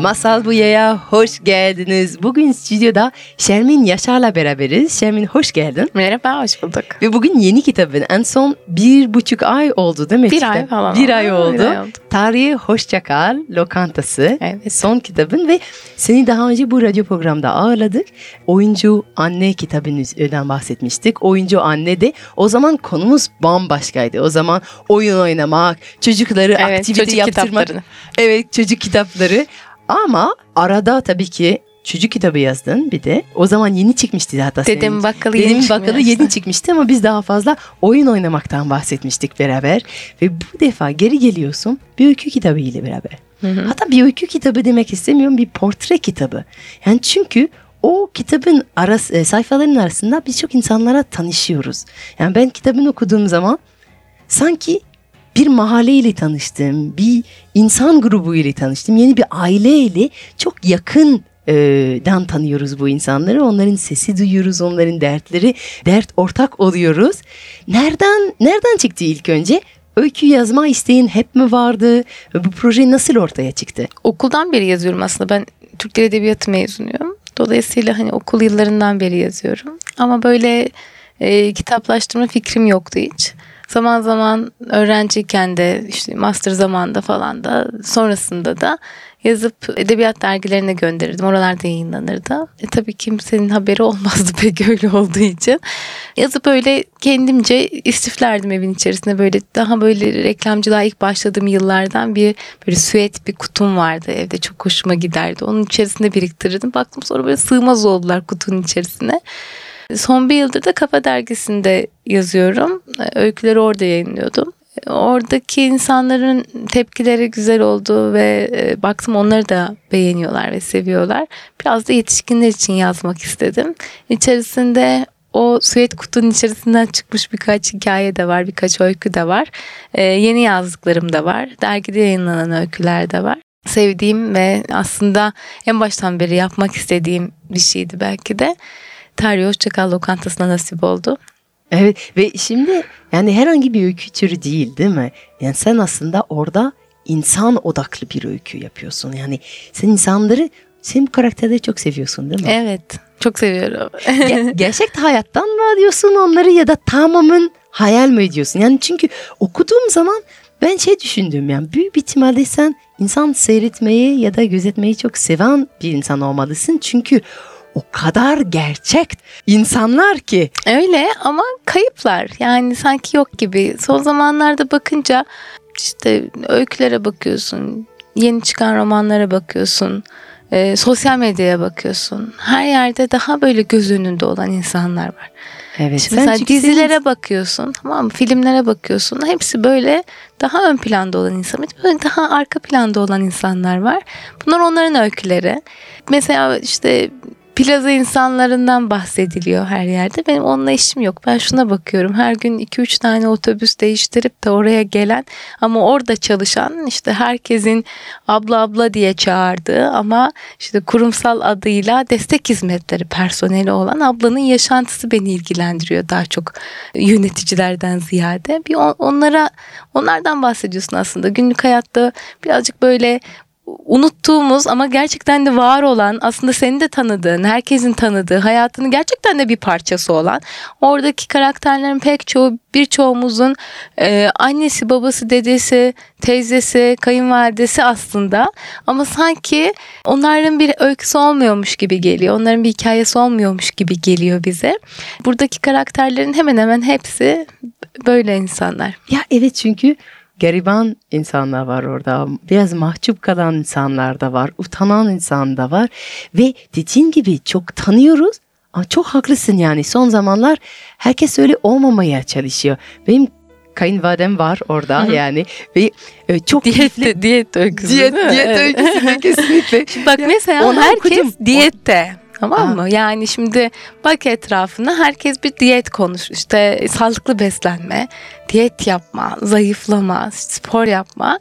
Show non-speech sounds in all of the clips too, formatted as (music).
Masal Buya'ya hoş geldiniz. Bugün stüdyoda Şermin Yaşar'la beraberiz. Şermin hoş geldin. Merhaba, hoş bulduk. Ve bugün yeni kitabın en son bir buçuk ay oldu değil mi? Bir kitap? ay falan Bir ay oldu. Bir ay oldu. Tarihi Hoşçakal Lokantası. Evet. Son kitabın ve seni daha önce bu radyo programda ağırladık. Oyuncu Anne kitabınızdan bahsetmiştik. Oyuncu Anne de o zaman konumuz bambaşkaydı. O zaman oyun oynamak, çocukları Evet, aktivite çocuk yaptırmak. kitaplarını. Evet çocuk kitapları. Ama arada tabii ki çocuk kitabı yazdın bir de. O zaman yeni çıkmıştı hatta senin. Dedem bakkalı yeni Dedemin çıkmıyor bakkalı işte. yeni çıkmıştı ama biz daha fazla oyun oynamaktan bahsetmiştik beraber. Ve bu defa geri geliyorsun bir öykü kitabı ile beraber. Hatta bir öykü kitabı demek istemiyorum bir portre kitabı. Yani çünkü o kitabın arası, e, sayfaların arasında birçok insanlara tanışıyoruz. Yani ben kitabını okuduğum zaman sanki bir mahalleyle tanıştım, bir insan grubu ile tanıştım, yeni bir aileyle çok yakın dan tanıyoruz bu insanları. Onların sesi duyuyoruz, onların dertleri, dert ortak oluyoruz. Nereden nereden çıktı ilk önce? Öykü yazma isteğin hep mi vardı? Bu proje nasıl ortaya çıktı? Okuldan beri yazıyorum aslında. Ben Türk Dil Edebiyatı mezunuyum. Dolayısıyla hani okul yıllarından beri yazıyorum. Ama böyle e, kitaplaştırma fikrim yoktu hiç. Zaman zaman öğrenciyken de işte master zamanında falan da sonrasında da yazıp edebiyat dergilerine gönderirdim. Oralarda yayınlanırdı. E, tabii kimsenin haberi olmazdı (laughs) pek öyle olduğu için. Yazıp öyle kendimce istiflerdim evin içerisinde böyle daha böyle reklamcılığa ilk başladığım yıllardan bir böyle süet bir kutum vardı evde çok hoşuma giderdi. Onun içerisinde biriktirirdim. Baktım sonra böyle sığmaz oldular kutunun içerisine. Son bir yıldır da Kafa Dergisi'nde yazıyorum. Öyküleri orada yayınlıyordum. Oradaki insanların tepkileri güzel oldu ve e, baktım onları da beğeniyorlar ve seviyorlar. Biraz da yetişkinler için yazmak istedim. İçerisinde o süet kutunun içerisinden çıkmış birkaç hikaye de var, birkaç öykü de var. E, yeni yazdıklarım da var. Dergide yayınlanan öyküler de var. Sevdiğim ve aslında en baştan beri yapmak istediğim bir şeydi belki de. Tarih Hoşçakal lokantasına nasip oldu. Evet ve şimdi yani herhangi bir öykü türü değil değil mi? Yani sen aslında orada insan odaklı bir öykü yapıyorsun. Yani sen insanları, sen bu karakterleri çok seviyorsun değil mi? Evet, çok seviyorum. Ge- (laughs) gerçek hayattan mı alıyorsun onları ya da tamamen hayal mi ediyorsun? Yani çünkü okuduğum zaman ben şey düşündüm yani büyük bir ihtimalle sen insan seyretmeyi ya da gözetmeyi çok seven bir insan olmalısın. Çünkü o kadar gerçek insanlar ki Öyle ama kayıplar. Yani sanki yok gibi. Son zamanlarda bakınca işte öykülere bakıyorsun, yeni çıkan romanlara bakıyorsun, e, sosyal medyaya bakıyorsun. Her yerde daha böyle göz önünde olan insanlar var. Evet. Şimdi mesela dizilere bakıyorsun tamam mı? Filmlere bakıyorsun. Hepsi böyle daha ön planda olan insan. Böyle daha arka planda olan insanlar var. Bunlar onların öyküleri. Mesela işte plaza insanlarından bahsediliyor her yerde. Benim onunla işim yok. Ben şuna bakıyorum. Her gün 2-3 tane otobüs değiştirip de oraya gelen ama orada çalışan işte herkesin abla abla diye çağırdığı ama işte kurumsal adıyla destek hizmetleri personeli olan ablanın yaşantısı beni ilgilendiriyor daha çok yöneticilerden ziyade. Bir on- onlara onlardan bahsediyorsun aslında. Günlük hayatta birazcık böyle unuttuğumuz ama gerçekten de var olan aslında seni de tanıdığın, herkesin tanıdığı, hayatının gerçekten de bir parçası olan oradaki karakterlerin pek çoğu birçoğumuzun e, annesi, babası, dedesi, teyzesi, kayınvalidesi aslında ama sanki onların bir öyküsü olmuyormuş gibi geliyor. Onların bir hikayesi olmuyormuş gibi geliyor bize. Buradaki karakterlerin hemen hemen hepsi böyle insanlar. Ya evet çünkü gariban insanlar var orada. Biraz mahcup kalan insanlar da var. Utanan insan da var. Ve dediğin gibi çok tanıyoruz. Ama çok haklısın yani. Son zamanlar herkes öyle olmamaya çalışıyor. Benim kayınvalidem var orada yani. Ve e, çok keyifli- Diyet, diyet öyküsü. Diyet, diyet öyküsü (laughs) kesinlikle. Bak mesela onu herkes okudum. diyette. Tamam Aa. mı? Yani şimdi bak etrafına herkes bir diyet konuş. İşte sağlıklı beslenme, diyet yapma, zayıflama, spor yapma.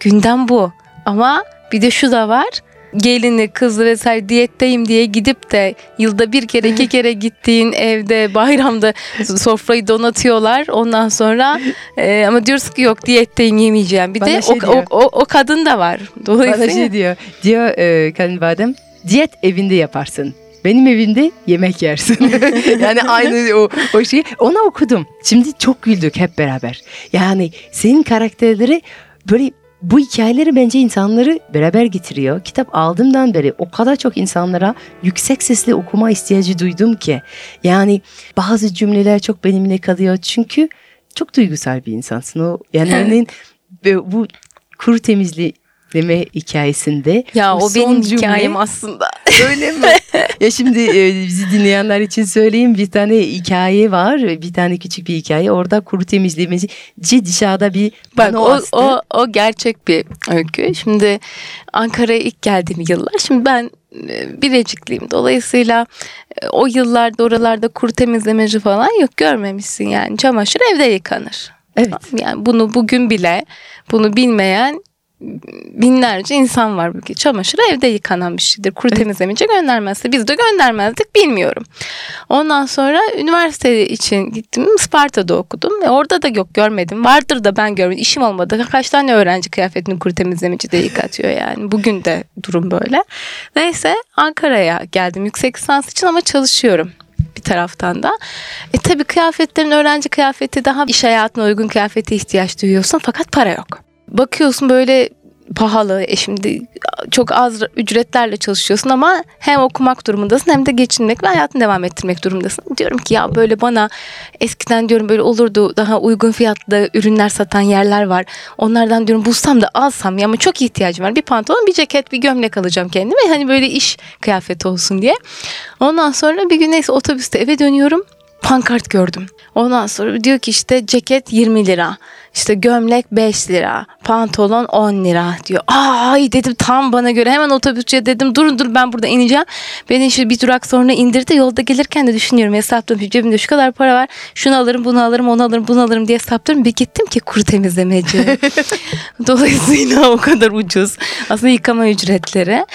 Gündem bu. Ama bir de şu da var gelini kızı vesaire diyetteyim diye gidip de yılda bir kere iki kere (laughs) gittiğin evde bayramda sofrayı donatıyorlar. Ondan sonra e, ama diyoruz ki yok diyetteyim yemeyeceğim. Bir Bana de şey o, diyor. o, o, o kadın da var. Dolayısıyla Bana şey diyor. Diyor e, kayınvalidem diyet evinde yaparsın. Benim evimde yemek yersin. (laughs) yani aynı o, o şeyi. Ona okudum. Şimdi çok güldük hep beraber. Yani senin karakterleri böyle bu hikayeleri bence insanları beraber getiriyor. Kitap aldığımdan beri o kadar çok insanlara yüksek sesle okuma ihtiyacı duydum ki. Yani bazı cümleler çok benimle kalıyor. Çünkü çok duygusal bir insansın. O yani (laughs) örneğin bu kuru temizleme hikayesinde ya o son benim cümle- hikayem aslında. (laughs) Öyle mi? (laughs) ya şimdi e, bizi dinleyenler için söyleyeyim bir tane hikaye var. Bir tane küçük bir hikaye. Orada kuru temizlemeci dışarıda bir Bak o, astı. o, o gerçek bir öykü. Şimdi Ankara'ya ilk geldiğim yıllar. Şimdi ben e, Birecikliyim. Dolayısıyla e, o yıllarda oralarda kuru temizlemeci falan yok görmemişsin yani. Çamaşır evde yıkanır. Evet. Yani bunu bugün bile bunu bilmeyen binlerce insan var bugün. Çamaşır evde yıkanan bir şeydir. Kuru temizlemeci göndermezse biz de göndermezdik bilmiyorum. Ondan sonra üniversite için gittim. Sparta'da okudum. E orada da yok görmedim. Vardır da ben görmedim. İşim olmadı. (laughs) Kaç tane öğrenci kıyafetini kuru temizlemeci de yıkatıyor yani. Bugün de durum böyle. Neyse Ankara'ya geldim yüksek lisans için ama çalışıyorum bir taraftan da. E tabii kıyafetlerin öğrenci kıyafeti daha iş hayatına uygun kıyafete ihtiyaç duyuyorsun fakat para yok. Bakıyorsun böyle pahalı. E şimdi çok az ücretlerle çalışıyorsun ama hem okumak durumundasın hem de geçinmek ve hayatını devam ettirmek durumundasın. Diyorum ki ya böyle bana eskiden diyorum böyle olurdu daha uygun fiyatlı ürünler satan yerler var. Onlardan diyorum bulsam da alsam ya ama çok ihtiyacım var. Bir pantolon, bir ceket, bir gömlek alacağım kendime. Hani böyle iş kıyafeti olsun diye. Ondan sonra bir gün neyse otobüste eve dönüyorum. Pankart gördüm. Ondan sonra diyor ki işte ceket 20 lira. İşte gömlek 5 lira. Pantolon 10 lira diyor. Ay dedim tam bana göre. Hemen otobüsçüye dedim durun dur ben burada ineceğim. Beni işte bir durak sonra indirdi. Yolda gelirken de düşünüyorum hesapladım. Cebimde şu kadar para var. Şunu alırım bunu alırım onu alırım bunu alırım diye hesapladım. Bir gittim ki kuru temizlemeci. (laughs) Dolayısıyla o kadar ucuz. Aslında yıkama ücretleri.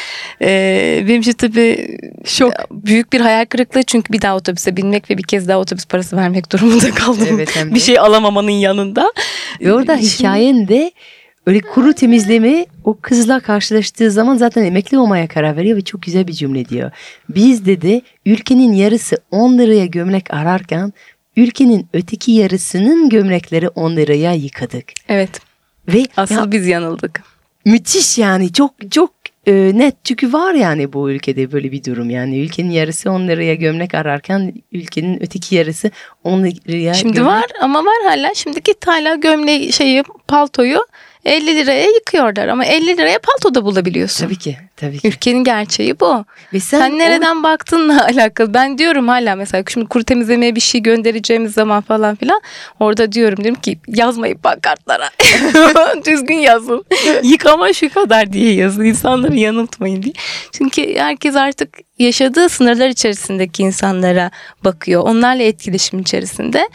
Ee, benim için tabii Şok. büyük bir hayal kırıklığı. Çünkü bir daha otobüse binmek ve bir kez daha otobüs parası vermek durumunda kaldım. Evet, bir şey alamamanın yanında. Ve orada Şimdi- hikayende öyle kuru temizleme o kızla karşılaştığı zaman zaten emekli olmaya karar veriyor ve çok güzel bir cümle diyor. Biz dedi ülkenin yarısı 10 liraya gömlek ararken ülkenin öteki yarısının gömlekleri 10 liraya yıkadık. Evet. Ve Asıl ya, biz yanıldık. müthiş yani çok çok e, net çünkü var yani bu ülkede böyle bir durum yani ülkenin yarısı 10 liraya gömlek ararken ülkenin öteki yarısı 10 liraya Şimdi gömlek- var ama var hala. Şimdi git hala gömleği şeyi paltoyu 50 liraya yıkıyorlar ama 50 liraya palto da bulabiliyorsun. Tabii ki tabii ki. Ülkenin gerçeği bu. Ve Sen, o- nereden baktığınla (laughs) alakalı. Ben diyorum hala mesela şimdi kuru temizlemeye bir şey göndereceğimiz zaman falan filan orada diyorum diyorum ki yazmayın pankartlara. (laughs) Düzgün yazın. (laughs) Yıkama şu kadar diye yazın. İnsanları yanıltmayın diye. Çünkü herkes artık yaşadığı sınırlar içerisindeki insanlara bakıyor. Onlarla etkileşim içerisinde.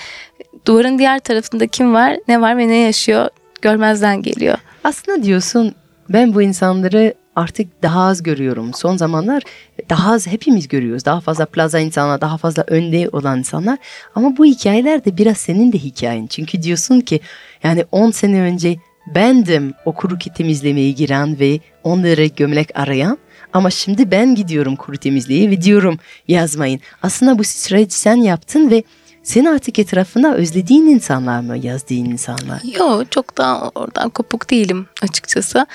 Duvarın diğer tarafında kim var, ne var ve ne yaşıyor görmezden geliyor. Aslında diyorsun ben bu insanları artık daha az görüyorum. Son zamanlar daha az hepimiz görüyoruz. Daha fazla plaza insanlar, daha fazla önde olan insanlar. Ama bu hikayeler de biraz senin de hikayen. Çünkü diyorsun ki yani 10 sene önce bendim o kuru temizlemeye giren ve onları gömlek arayan. Ama şimdi ben gidiyorum kuru temizliğe ve diyorum yazmayın. Aslında bu süreç sen yaptın ve sen artık etrafında özlediğin insanlar mı yazdığın insanlar? Yo çok da oradan kopuk değilim açıkçası.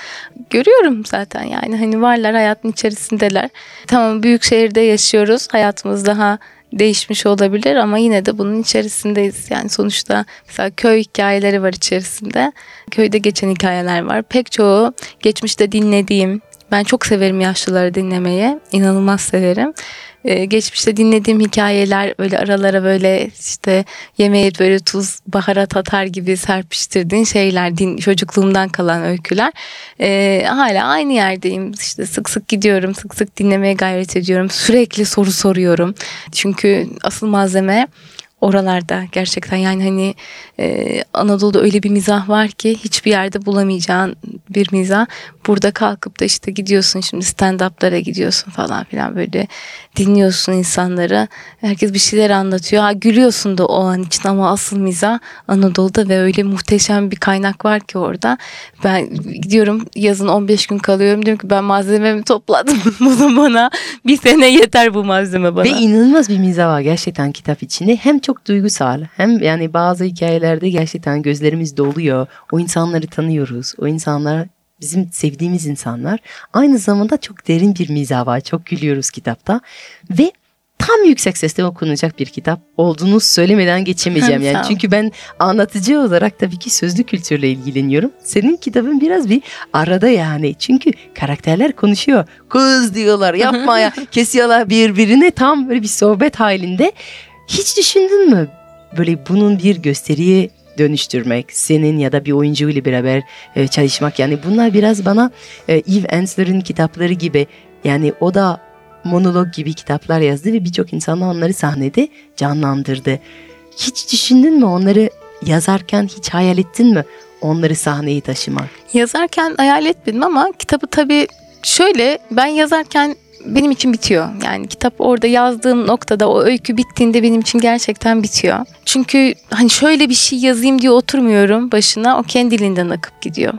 Görüyorum zaten yani hani varlar hayatın içerisindeler. Tamam büyük şehirde yaşıyoruz. Hayatımız daha değişmiş olabilir ama yine de bunun içerisindeyiz. Yani sonuçta mesela köy hikayeleri var içerisinde. Köyde geçen hikayeler var. Pek çoğu geçmişte dinlediğim ben çok severim yaşlıları dinlemeyi. İnanılmaz severim. Ee, geçmişte dinlediğim hikayeler böyle aralara böyle işte yemeğe böyle tuz, baharat atar gibi serpiştirdiğin şeyler, din, çocukluğumdan kalan öyküler. Ee, hala aynı yerdeyim. İşte sık sık gidiyorum, sık sık dinlemeye gayret ediyorum. Sürekli soru soruyorum. Çünkü asıl malzeme oralarda gerçekten yani hani e, Anadolu'da öyle bir mizah var ki hiçbir yerde bulamayacağın bir mizah. Burada kalkıp da işte gidiyorsun şimdi stand-up'lara gidiyorsun falan filan böyle dinliyorsun insanları. Herkes bir şeyler anlatıyor. Ha, gülüyorsun da o an için ama asıl mizah Anadolu'da ve öyle muhteşem bir kaynak var ki orada. Ben gidiyorum yazın 15 gün kalıyorum. Diyorum ki ben malzememi topladım. (laughs) bu zamana bir sene yeter bu malzeme bana. Ve inanılmaz bir mizah var gerçekten kitap içinde. Hem çok duygusal hem yani bazı hikayelerde gerçekten gözlerimiz doluyor. O insanları tanıyoruz. O insanlar bizim sevdiğimiz insanlar. Aynı zamanda çok derin bir mizah var. Çok gülüyoruz kitapta. Ve tam yüksek sesle okunacak bir kitap olduğunu söylemeden geçemeyeceğim. Yani çünkü ben anlatıcı olarak tabii ki sözlü kültürle ilgileniyorum. Senin kitabın biraz bir arada yani. Çünkü karakterler konuşuyor. Kız diyorlar yapma ya. (laughs) Kesiyorlar birbirine tam böyle bir sohbet halinde. Hiç düşündün mü böyle bunun bir gösteriye dönüştürmek, senin ya da bir oyuncu ile beraber e, çalışmak yani bunlar biraz bana e, Eve Ensler'ın kitapları gibi yani o da monolog gibi kitaplar yazdı ve birçok insan onları sahnede canlandırdı. Hiç düşündün mü onları yazarken hiç hayal ettin mi onları sahneye taşımak? Yazarken hayal etmedim ama kitabı tabii şöyle ben yazarken benim için bitiyor. Yani kitap orada yazdığım noktada o öykü bittiğinde benim için gerçekten bitiyor. Çünkü hani şöyle bir şey yazayım diye oturmuyorum başına o kendiliğinden akıp gidiyor.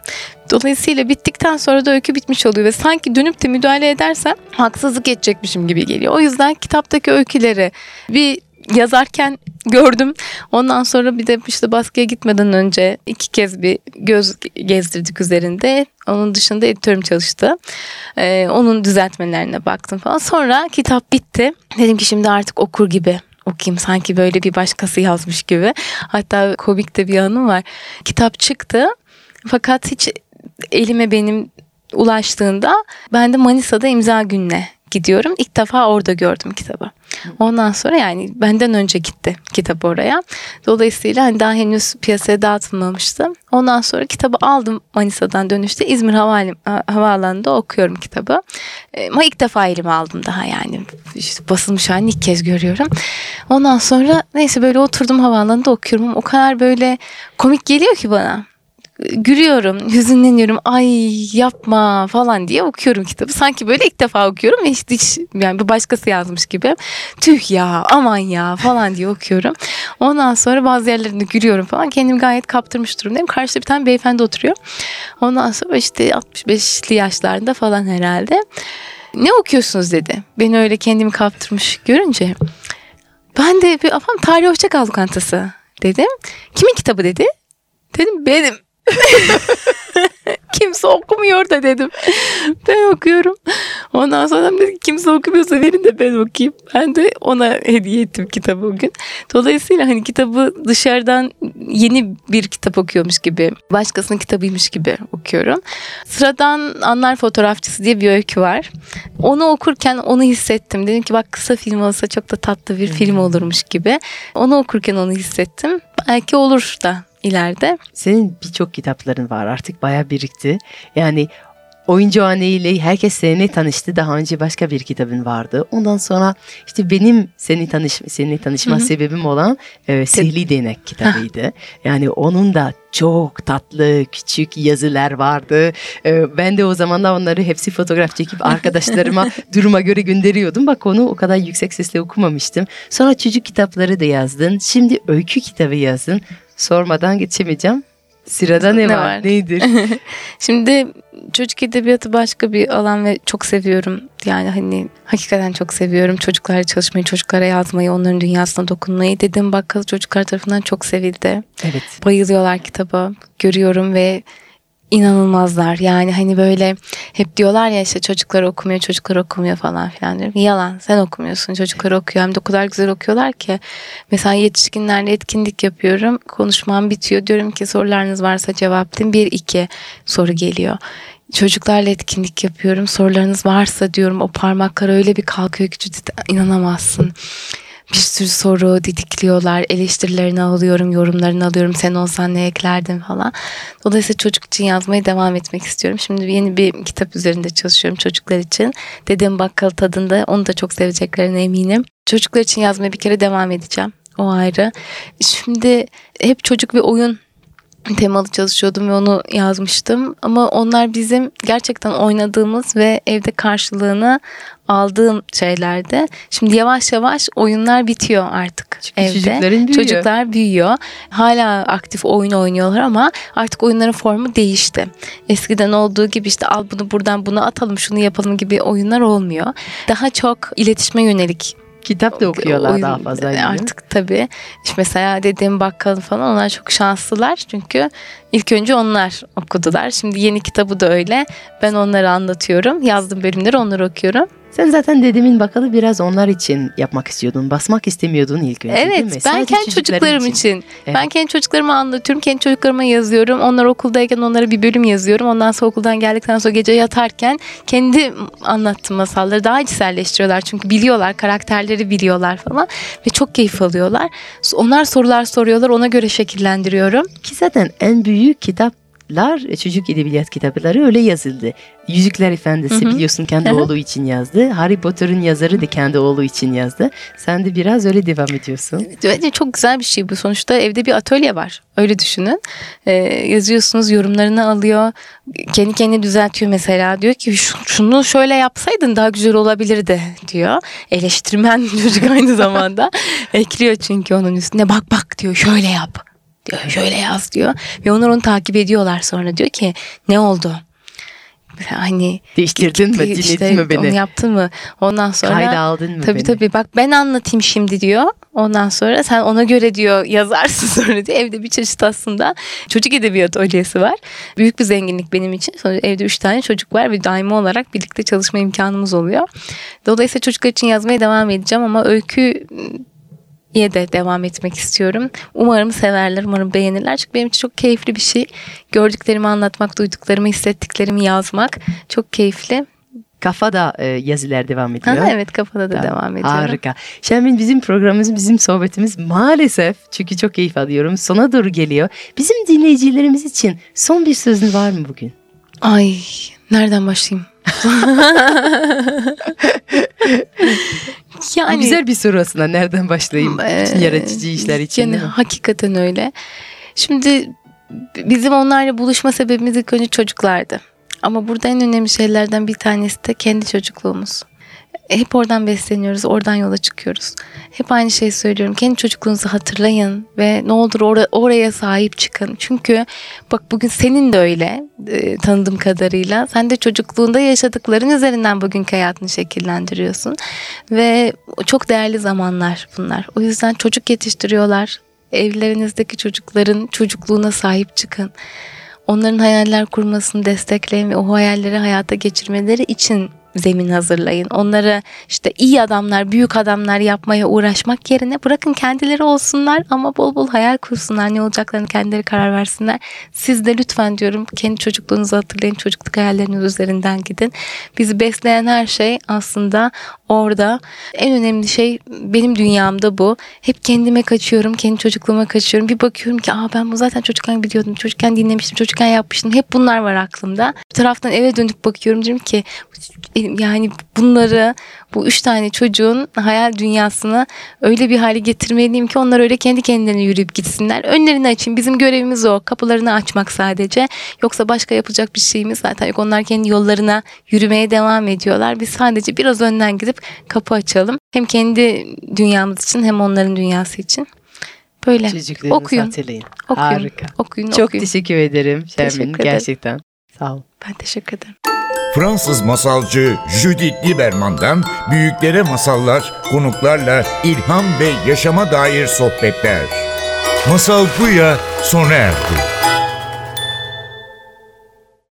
Dolayısıyla bittikten sonra da öykü bitmiş oluyor ve sanki dönüp de müdahale edersem haksızlık edecekmişim gibi geliyor. O yüzden kitaptaki öyküleri bir yazarken gördüm. Ondan sonra bir de işte baskıya gitmeden önce iki kez bir göz gezdirdik üzerinde. Onun dışında editörüm çalıştı. Ee, onun düzeltmelerine baktım falan. Sonra kitap bitti. Dedim ki şimdi artık okur gibi okuyayım sanki böyle bir başkası yazmış gibi. Hatta komik de bir anım var. Kitap çıktı fakat hiç elime benim ulaştığında ben de Manisa'da imza gününe gidiyorum. İlk defa orada gördüm kitabı. Ondan sonra yani benden önce gitti kitap oraya. Dolayısıyla hani daha henüz piyasaya dağıtılmamıştı. Ondan sonra kitabı aldım Manisa'dan dönüşte İzmir Havalim, Havaalanı'nda okuyorum kitabı. Ama ilk defa elime aldım daha yani. İşte basılmış halini ilk kez görüyorum. Ondan sonra neyse böyle oturdum havaalanında okuyorum. O kadar böyle komik geliyor ki bana gülüyorum, (laughs) hüzünleniyorum. Ay yapma falan diye okuyorum kitabı. Sanki böyle ilk defa okuyorum ve hiç, hiç yani bir başkası yazmış gibi. Tüh ya, aman ya falan diye okuyorum. Ondan sonra bazı yerlerinde gülüyorum falan. Kendimi gayet kaptırmış durumdayım. Karşıda bir tane beyefendi oturuyor. Ondan sonra işte 65'li yaşlarında falan herhalde. Ne okuyorsunuz dedi. Beni öyle kendimi kaptırmış görünce. Ben de bir afam tarih hoşça kal lokantası dedim. Kimin kitabı dedi. Dedim benim. (laughs) kimse okumuyor da dedim. Ben okuyorum. Ondan sonra dedi kimse okumuyorsa verin de ben okuyayım. Ben de ona hediye ettim kitabı bugün. Dolayısıyla hani kitabı dışarıdan yeni bir kitap okuyormuş gibi, başkasının kitabıymış gibi okuyorum. Sıradan Anlar Fotoğrafçısı diye bir öykü var. Onu okurken onu hissettim. Dedim ki bak kısa film olsa çok da tatlı bir film olurmuş gibi. Onu okurken onu hissettim. Belki olur da ileride. Senin birçok kitapların var artık baya birikti. Yani Oyuncu ile herkes seninle tanıştı. Daha önce başka bir kitabın vardı. Ondan sonra işte benim seni tanış seninle tanışma Hı-hı. sebebim olan e, Sihirli Değnek kitabıydı. yani onun da çok tatlı küçük yazılar vardı. E, ben de o zaman da onları hepsi fotoğraf çekip arkadaşlarıma (laughs) duruma göre gönderiyordum. Bak onu o kadar yüksek sesle okumamıştım. Sonra çocuk kitapları da yazdın. Şimdi öykü kitabı yazdın sormadan geçemeyeceğim. Sırada ne, ne var? var? Neydir? (laughs) Şimdi çocuk edebiyatı başka bir alan ve çok seviyorum. Yani hani hakikaten çok seviyorum. Çocuklarla çalışmayı, çocuklara yazmayı, onların dünyasına dokunmayı. Dedim bakkal çocuklar tarafından çok sevildi. Evet. Bayılıyorlar kitaba. Görüyorum ve inanılmazlar. Yani hani böyle hep diyorlar ya işte çocuklar okumuyor, çocuklar okumuyor falan filan diyorum. Yalan sen okumuyorsun çocuklar okuyor. Hem de o kadar güzel okuyorlar ki. Mesela yetişkinlerle etkinlik yapıyorum. Konuşmam bitiyor. Diyorum ki sorularınız varsa cevaplayın. Bir iki soru geliyor. Çocuklarla etkinlik yapıyorum. Sorularınız varsa diyorum o parmaklar öyle bir kalkıyor ki inanamazsın bir sürü soru didikliyorlar. Eleştirilerini alıyorum, yorumlarını alıyorum. Sen olsan ne eklerdin falan. Dolayısıyla çocuk için yazmaya devam etmek istiyorum. Şimdi yeni bir kitap üzerinde çalışıyorum çocuklar için. Dedem Bakkal tadında onu da çok seveceklerine eminim. Çocuklar için yazmaya bir kere devam edeceğim. O ayrı. Şimdi hep çocuk ve oyun temalı çalışıyordum ve onu yazmıştım. Ama onlar bizim gerçekten oynadığımız ve evde karşılığını aldığım şeylerdi. Şimdi yavaş yavaş oyunlar bitiyor artık Çünkü evde. çocukların büyüyor. Çocuklar büyüyor. Hala aktif oyun oynuyorlar ama artık oyunların formu değişti. Eskiden olduğu gibi işte al bunu buradan bunu atalım şunu yapalım gibi oyunlar olmuyor. Daha çok iletişime yönelik Kitap da okuyorlar oyun- daha fazla. değil mi? Artık tabii. İşte mesela dediğim bakkal falan onlar çok şanslılar. Çünkü ilk önce onlar okudular. Şimdi yeni kitabı da öyle. Ben onları anlatıyorum. Yazdığım bölümleri onları okuyorum. Sen zaten dedemin bakalı biraz onlar için yapmak istiyordun. Basmak istemiyordun ilk önce değil mi? Evet ben Sadece kendi çocuklarım için. Evet. Ben kendi çocuklarıma anlatıyorum. Kendi çocuklarıma yazıyorum. Onlar okuldayken onlara bir bölüm yazıyorum. Ondan sonra okuldan geldikten sonra gece yatarken kendi anlattığım masalları daha içselleştiriyorlar. Çünkü biliyorlar karakterleri biliyorlar falan. Ve çok keyif alıyorlar. Onlar sorular soruyorlar. Ona göre şekillendiriyorum. Ki zaten en büyük kitaplar e, çocuk edebiyat kitapları öyle yazıldı. Yüzükler Efendisi Hı hı. biliyorsun kendi oğlu için yazdı. Harry Potter'ın yazarı da kendi oğlu için yazdı. Sen de biraz öyle devam ediyorsun. Bence çok güzel bir şey bu. Sonuçta evde bir atölye var. Öyle düşünün. Ee, yazıyorsunuz, yorumlarını alıyor. Kendi kendine düzeltiyor mesela. Diyor ki "Şu- şunu şöyle yapsaydın daha güzel olabilirdi diyor. Eleştirmen (laughs) çocuk aynı zamanda. Ekliyor çünkü onun üstüne bak bak diyor şöyle yap diyor. Şöyle yaz diyor. Ve onlar onu takip ediyorlar sonra. Diyor ki ne oldu? Hani Değiştirdin mi? işte Dinledin mi beni? Onu yaptın mı? Ondan sonra Kayda aldın mı Tabii beni? tabii bak ben anlatayım şimdi diyor. Ondan sonra sen ona göre diyor yazarsın (laughs) sonra diyor. Evde bir çeşit aslında çocuk edebiyatı hocası var. Büyük bir zenginlik benim için. Sonra evde üç tane çocuk var ve daimi olarak birlikte çalışma imkanımız oluyor. Dolayısıyla çocuklar için yazmaya devam edeceğim ama öykü ye de devam etmek istiyorum. Umarım severler, umarım beğenirler. Çünkü benim için çok keyifli bir şey. Gördüklerimi anlatmak, duyduklarımı, hissettiklerimi yazmak çok keyifli. Kafada e, yazılar devam Ha, ediyor. evet kafada da devam ediyorum. Harika. Şermin bizim programımız, bizim sohbetimiz maalesef çünkü çok keyif alıyorum. Sona doğru geliyor. Bizim dinleyicilerimiz için son bir sözün var mı bugün? Ay nereden başlayayım? (laughs) yani Bu güzel bir soru aslında. Nereden başlayayım? Ee, yaratıcı işler için. Yani hakikaten öyle. Şimdi bizim onlarla buluşma sebebimiz ilk önce çocuklardı. Ama burada en önemli şeylerden bir tanesi de kendi çocukluğumuz. Hep oradan besleniyoruz, oradan yola çıkıyoruz. Hep aynı şeyi söylüyorum. Kendi çocukluğunuzu hatırlayın ve ne olur ora- oraya sahip çıkın. Çünkü bak bugün senin de öyle e, tanıdığım kadarıyla. Sen de çocukluğunda yaşadıkların üzerinden bugünkü hayatını şekillendiriyorsun. Ve çok değerli zamanlar bunlar. O yüzden çocuk yetiştiriyorlar. Evlerinizdeki çocukların çocukluğuna sahip çıkın. Onların hayaller kurmasını destekleyin ve o hayalleri hayata geçirmeleri için zemin hazırlayın. Onları işte iyi adamlar, büyük adamlar yapmaya uğraşmak yerine bırakın kendileri olsunlar ama bol bol hayal kursunlar. Ne olacaklarını kendileri karar versinler. Siz de lütfen diyorum kendi çocukluğunuzu hatırlayın. Çocukluk hayalleriniz üzerinden gidin. Bizi besleyen her şey aslında orada. En önemli şey benim dünyamda bu. Hep kendime kaçıyorum, kendi çocukluğuma kaçıyorum. Bir bakıyorum ki Aa, ben bu zaten çocukken biliyordum, çocukken dinlemiştim, çocukken yapmıştım. Hep bunlar var aklımda. Bir taraftan eve dönüp bakıyorum diyorum ki yani bunları bu üç tane çocuğun hayal dünyasını öyle bir hale getirmeliyim ki onlar öyle kendi kendilerine yürüyüp gitsinler. Önlerini açayım. Bizim görevimiz o. Kapılarını açmak sadece. Yoksa başka yapacak bir şeyimiz zaten yok. Onlar kendi yollarına yürümeye devam ediyorlar. Biz sadece biraz önden gidip kapı açalım. Hem kendi dünyamız için hem onların dünyası için. Böyle. Okuyun. hatırlayın. Okuyun. Harika. Okuyun. Çok okuyun. teşekkür ederim Şermin. Gerçekten. Sağ ol. Ben teşekkür ederim. Fransız masalcı Judith Lieberman'dan büyüklere masallar, konuklarla ilham ve yaşama dair sohbetler. Masal Buya sona erdi.